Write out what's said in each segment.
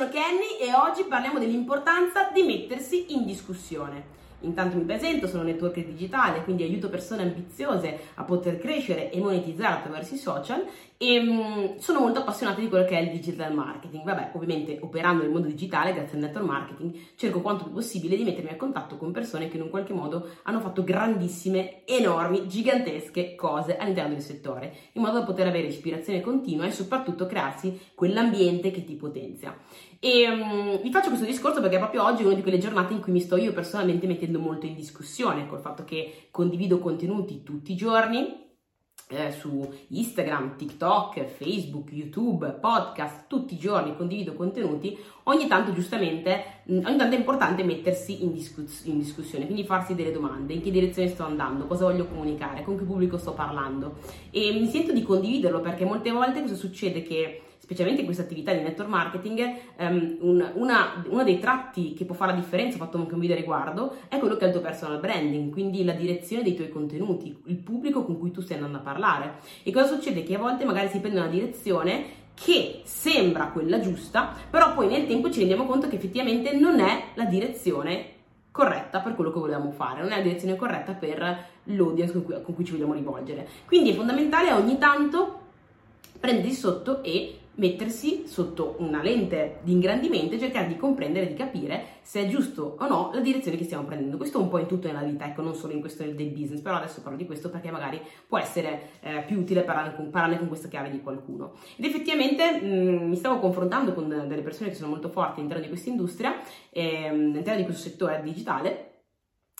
sono Kenny e oggi parliamo dell'importanza di mettersi in discussione. Intanto mi presento, sono networker digitale, quindi aiuto persone ambiziose a poter crescere e monetizzare attraverso i social e mh, mm, sono molto appassionata di quello che è il digital marketing. Vabbè, ovviamente operando nel mondo digitale, grazie al network marketing, cerco quanto più possibile di mettermi a contatto con persone che in un qualche modo hanno fatto grandissime, enormi, gigantesche cose all'interno del settore, in modo da poter avere ispirazione continua e soprattutto crearsi quell'ambiente che ti potenzia. E um, vi faccio questo discorso perché proprio oggi è una di quelle giornate in cui mi sto io personalmente mettendo molto in discussione col fatto che condivido contenuti tutti i giorni eh, su Instagram, TikTok, Facebook, YouTube, podcast, tutti i giorni condivido contenuti, ogni tanto giustamente, mm, ogni tanto è importante mettersi in, discuss- in, discussione, quindi farsi delle domande, in che direzione sto andando, cosa voglio comunicare, con che pubblico sto parlando. E mi sento di condividerlo perché molte volte cosa succede che specialmente in questa attività di network marketing, um, un, una, uno dei tratti che può fare la differenza, ho fatto anche un video a riguardo, è quello che è il tuo personal branding, quindi la direzione dei tuoi contenuti, il pubblico con cui tu stai andando a parlare. E cosa succede? Che a volte magari si prende una direzione che sembra quella giusta, però poi nel tempo ci rendiamo conto che effettivamente non è la direzione corretta per quello che volevamo fare, non è la direzione corretta per l'audience con cui, con cui ci vogliamo rivolgere. Quindi è fondamentale ogni tanto prenderti sotto e mettersi sotto una lente di ingrandimento e cercare di comprendere, di capire se è giusto o no la direzione che stiamo prendendo. Questo è un po' in tutto nella vita, ecco, non solo in questo del business, però adesso parlo di questo perché magari può essere eh, più utile parlarne con, parlarne con, questa chiave di qualcuno. Ed effettivamente mh, mm, mi stavo confrontando con delle persone che sono molto forti all'interno di questa industria, ehm, all'interno di questo settore digitale,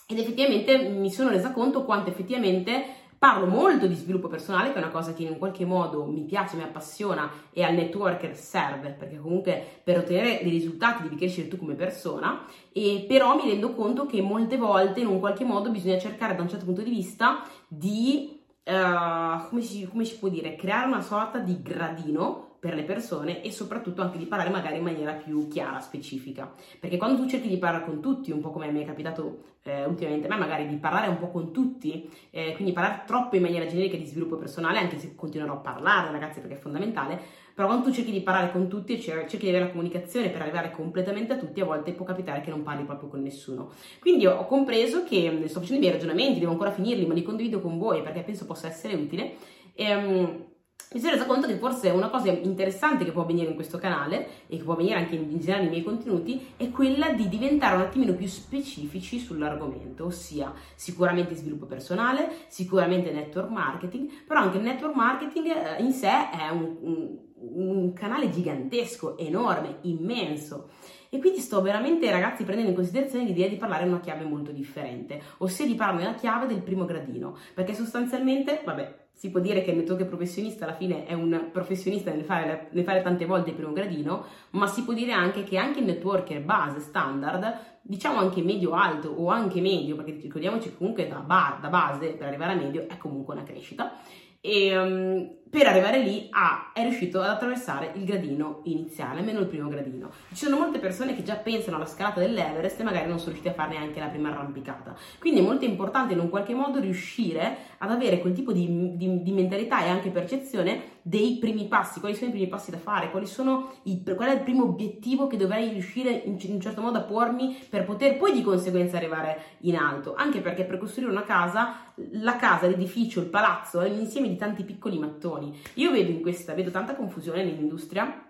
ed effettivamente mi sono resa conto quanto effettivamente Parlo molto di sviluppo personale, che è una cosa che in qualche modo mi piace, mi appassiona e al networker serve, perché comunque per ottenere dei risultati devi crescere tu come persona, e però mi rendo conto che molte volte in un qualche modo bisogna cercare da un certo punto di vista di, uh, come, si, come si può dire, creare una sorta di gradino per le persone e soprattutto anche di parlare magari in maniera più chiara, specifica. Perché quando tu cerchi di parlare con tutti, un po' come mi è capitato eh, ultimamente a me, magari di parlare un po' con tutti, eh, quindi parlare troppo in maniera generica di sviluppo personale, anche se continuerò a parlare ragazzi perché è fondamentale, però quando tu cerchi di parlare con tutti e cerchi di avere la comunicazione per arrivare completamente a tutti, a volte può capitare che non parli proprio con nessuno. Quindi ho compreso che sto facendo i miei ragionamenti, devo ancora finirli, ma li condivido con voi perché penso possa essere utile. E, um, mi sono resa conto che forse una cosa interessante che può avvenire in questo canale e che può avvenire anche in, in generale nei miei contenuti è quella di diventare un attimino più specifici sull'argomento, ossia sicuramente sviluppo personale, sicuramente network marketing, però anche il network marketing eh, in sé è un, un, un canale gigantesco, enorme, immenso. E quindi sto veramente, ragazzi, prendendo in considerazione l'idea di parlare una chiave molto differente, ossia di parlare nella chiave del primo gradino, perché sostanzialmente, vabbè, si può dire che il network professionista alla fine è un professionista nel fare, nel fare, tante volte il primo gradino, ma si può dire anche che anche il networker base standard, diciamo anche medio-alto o anche medio, perché ricordiamoci comunque da, bar, da base per arrivare a medio è comunque una crescita, e um, per arrivare lì ah, è riuscito ad attraversare il gradino iniziale, almeno il primo gradino. Ci sono molte persone che già pensano alla scalata dell'Everest e magari non sono riusciti a fare neanche la prima arrampicata. Quindi è molto importante in un qualche modo riuscire ad avere quel tipo di, di, di mentalità e anche percezione dei primi passi, quali sono i primi passi da fare, i, qual è il primo obiettivo che dovrei riuscire in, in un certo modo a pormi per poter poi di conseguenza arrivare in alto. Anche perché per costruire una casa, la casa, l'edificio, il palazzo è un insieme di tanti piccoli mattoni soluzioni. Io vedo in questa, vedo tanta confusione nell'industria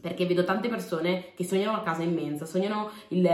perché vedo tante persone che sognano la casa immensa, sognano il,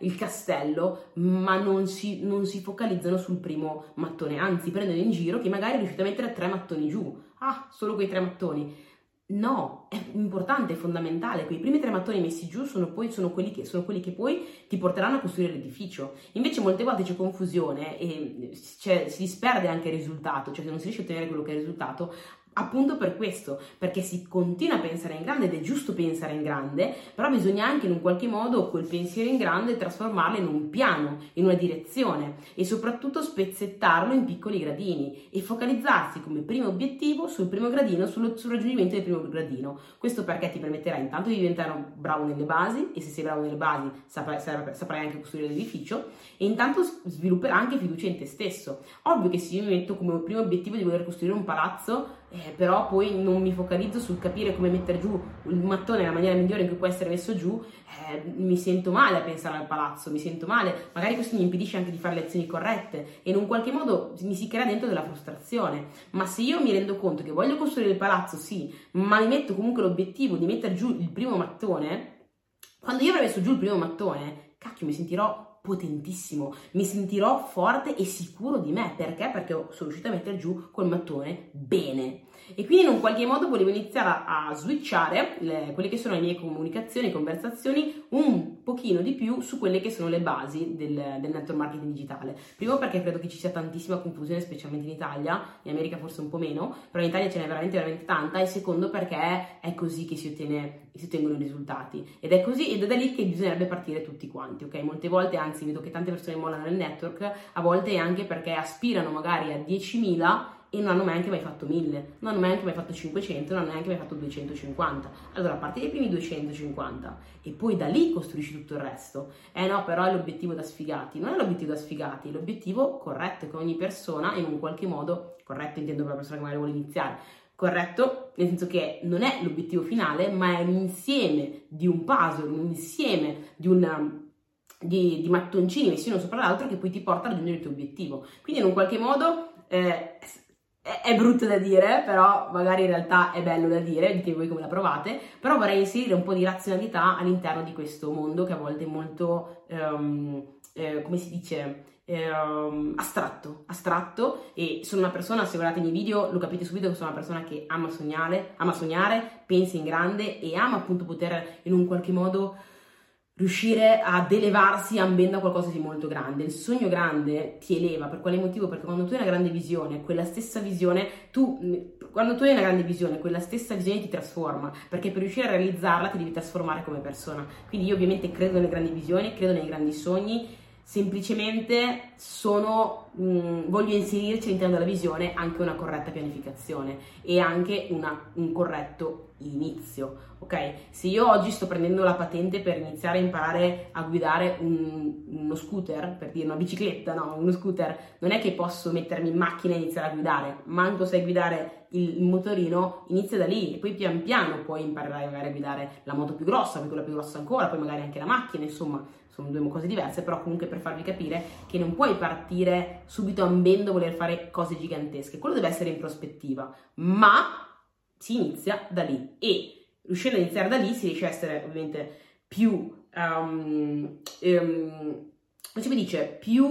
il castello, ma non si, non si, focalizzano sul primo mattone, anzi prendono in giro che magari è riuscito a mettere tre mattoni giù. Ah, solo quei tre mattoni. No, è importante, è fondamentale. Quei primi tre mattoni messi giù sono, poi, sono, quelli che, sono quelli che poi ti porteranno a costruire l'edificio. Invece molte volte c'è confusione e si disperde anche il risultato, cioè se non si riesce a ottenere quello che è il risultato, appunto per questo, perché si continua a pensare in grande ed è giusto pensare in grande, però bisogna anche in un qualche modo quel pensiero in grande trasformarlo in un piano, in una direzione e soprattutto spezzettarlo in piccoli gradini e focalizzarsi come primo obiettivo sul primo gradino, sul, sul raggiungimento del primo gradino. Questo perché ti permetterà intanto di diventare bravo nelle basi e se sei bravo nelle basi saprai, saprai anche costruire l'edificio e intanto svilupperai anche fiducia in te stesso. Ovvio che se io mi metto come primo obiettivo di voler costruire un palazzo eh, però poi non mi focalizzo sul capire come mettere giù il mattone nella maniera migliore in cui può essere messo giù, eh, mi sento male a pensare al palazzo, mi sento male, magari questo mi impedisce anche di fare le azioni corrette e in un qualche modo mi si crea dentro della frustrazione. Ma se io mi rendo conto che voglio costruire il palazzo, sì, ma mi metto comunque l'obiettivo di mettere giù il primo mattone, quando io avrò messo giù il primo mattone, cacchio, mi sentirò potentissimo, mi sentirò forte e sicuro di me. Perché? Perché sono riuscita a mettere giù col mattone bene. E quindi in un qualche modo volevo iniziare a, a switchare le, quelle che sono le mie comunicazioni, conversazioni un pochino di più su quelle che sono le basi del, del network marketing digitale. Primo perché credo che ci sia tantissima confusione, specialmente in Italia, in America forse un po' meno, però in Italia ce n'è veramente, veramente tanta. E secondo perché è così che si, ottiene, si ottengono i risultati. Ed è così, ed è da lì che bisognerebbe partire tutti quanti, ok? Molte volte, anzi, vedo che tante persone mollano nel network, a volte anche perché aspirano magari a 10.000 e non hanno neanche mai fatto 1000, non hanno neanche mai fatto 500, non hanno neanche mai fatto 250. Allora parti dai primi 250 e poi da lì costruisci tutto il resto. Eh no, però è l'obiettivo da sfigati, non è l'obiettivo da sfigati, è l'obiettivo corretto che ogni persona in un qualche modo, corretto intendo per la persona che magari vuole iniziare, corretto nel senso che non è l'obiettivo finale, ma è un insieme di un puzzle, un insieme di un di, di, mattoncini messi uno sopra l'altro che poi ti porta a raggiungere il tuo obiettivo. Quindi in un qualche modo eh, è, brutto da dire, però magari in realtà è bello da dire, dite voi come la provate, però vorrei inserire un po' di razionalità all'interno di questo mondo che a volte è molto, um, eh, come si dice, um, astratto, astratto. E sono una persona, se guardate i miei video lo capite subito che sono una persona che ama sognare, ama sognare, pensa in grande e ama appunto poter in un qualche modo riuscire ad elevarsi ambendo a qualcosa di molto grande. Il sogno grande ti eleva, per quale motivo? Perché quando tu hai una grande visione, quella stessa visione, tu, quando tu hai una grande visione, quella stessa visione ti trasforma, perché per riuscire a realizzarla ti devi trasformare come persona. Quindi io ovviamente credo nelle grandi visioni, credo nei grandi sogni, semplicemente sono, mh, mm, voglio inserirci all'interno della visione anche una corretta pianificazione e anche una, un corretto inizio, ok? Se io oggi sto prendendo la patente per iniziare a imparare a guidare un, uno scooter, per dire una bicicletta, no, uno scooter, non è che posso mettermi in macchina e iniziare a guidare, manco sai guidare il, motorino, inizia da lì e poi pian piano puoi imparare magari a guidare la moto più grossa, poi quella più grossa ancora, poi magari anche la macchina, insomma, sono due cose diverse, però comunque per farvi capire che non puoi partire subito ambendo voler fare cose gigantesche, quello deve essere in prospettiva, ma si inizia da lì. E riuscendo a iniziare da lì si riesce a essere ovviamente più, um, um, come si dice, più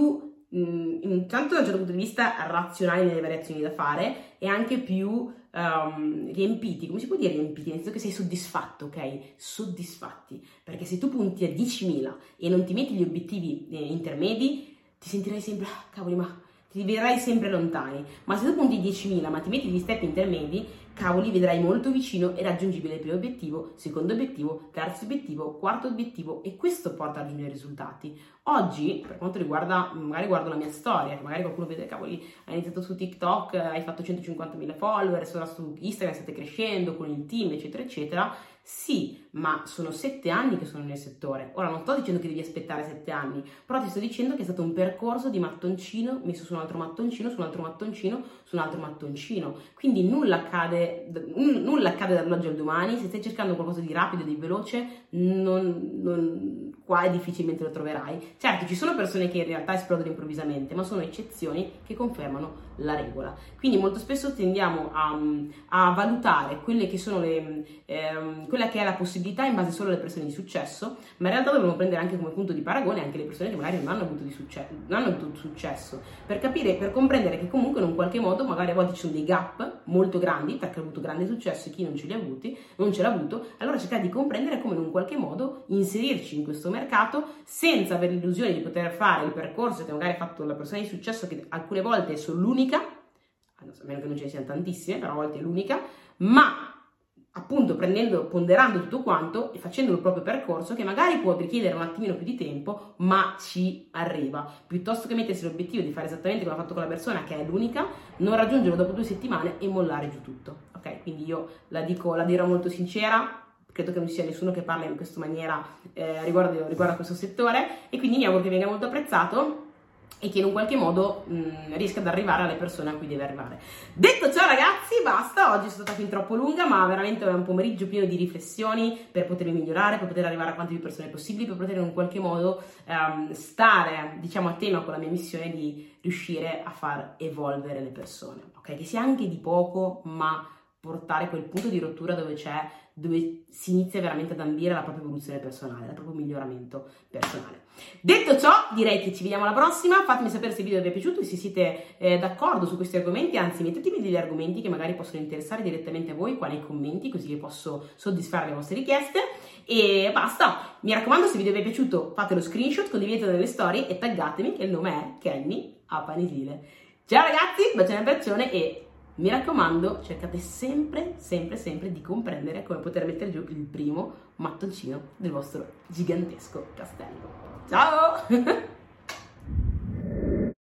um, intanto da un certo punto di vista razionali nelle variazioni da fare e anche più um, riempiti, come si può dire riempiti? Nel senso che sei soddisfatto, ok? Soddisfatti, perché se tu punti a 10.000 e non ti metti gli obiettivi eh, intermedi, ti sentirai sempre, ah, cavoli, ma ti vedrai sempre lontani, ma se tu punti 10.000 ma ti metti gli step intermedi, cavoli, vedrai molto vicino e raggiungibile il primo obiettivo, secondo obiettivo, terzo obiettivo, quarto obiettivo e questo porta a raggiungere risultati. Oggi, per quanto riguarda, magari guardo la mia storia, magari qualcuno vede, cavoli, hai iniziato su TikTok, hai fatto 150.000 follower, ora su Instagram state crescendo con il team, eccetera, eccetera, sì, ma sono sette anni che sono nel settore. Ora non sto dicendo che devi aspettare sette anni, però ti sto dicendo che è stato un percorso di mattoncino messo su un altro mattoncino, su un altro mattoncino, su un altro mattoncino. Quindi nulla accade, nulla accade dall'oggi al domani. Se stai cercando qualcosa di rapido di veloce, non, non, qua difficilmente lo troverai. Certo, ci sono persone che in realtà esplodono improvvisamente, ma sono eccezioni che confermano la regola. Quindi molto spesso tendiamo a, a valutare quelle che sono le, ehm, quella che è la possibilità in base solo alle persone di successo, ma in realtà dovremmo prendere anche come punto di paragone anche le persone che magari non hanno avuto, successo, non hanno avuto successo, per capire, per comprendere che comunque in un qualche modo magari a volte ci sono dei gap molto grandi chi ha avuto grande successo e chi non ce li ha avuti, non ce l'ha avuto, allora cercare di comprendere come in un qualche modo inserirci in questo mercato senza avere l'illusione di poter fare il percorso che magari ha fatto la persona di successo che alcune volte sono l'unica, a meno che non ce ne siano tantissime, però a volte è l'unica, ma appunto prendendo, ponderando tutto quanto e facendo il proprio percorso che magari può richiedere un attimino più di tempo, ma ci arriva. Piuttosto che mettersi l'obiettivo di fare esattamente come ha fatto con la persona che è l'unica, non raggiungerlo dopo due settimane e mollare giù tutto. Ok? Quindi io la dico, la dirò molto sincera, credo che non ci sia nessuno che parla in questa maniera eh, riguardo, riguardo a questo settore e quindi mi auguro che venga molto apprezzato e che in un qualche modo mh, riesca ad arrivare alle persone a cui deve arrivare. Detto ciò, ragazzi, basta. Oggi sono stata fin troppo lunga, ma veramente è un pomeriggio pieno di riflessioni per potermi migliorare, per poter arrivare a quante più persone possibili, per poter in un qualche modo um, stare, diciamo, a tema con la mia missione di riuscire a far evolvere le persone, ok? Che sia anche di poco, ma portare quel punto di rottura dove c'è, dove si inizia veramente ad ambire la propria evoluzione personale, al proprio miglioramento personale. Detto ciò, direi che ci vediamo alla prossima. Fatemi sapere se il video vi è piaciuto e se siete eh, d'accordo su questi argomenti, anzi mettetemi degli argomenti che magari possono interessare direttamente a voi qua nei commenti, così che posso soddisfare le vostre richieste. E basta, mi raccomando, se il video vi è piaciuto fate lo screenshot, condividetelo nelle storie e taggatemi che il nome è Kenny Apanisile. Ciao ragazzi, bacione e abbraccione e mi raccomando, cercate sempre, sempre, sempre di comprendere come poter mettere giù il primo mattoncino del vostro gigantesco castello. Ciao!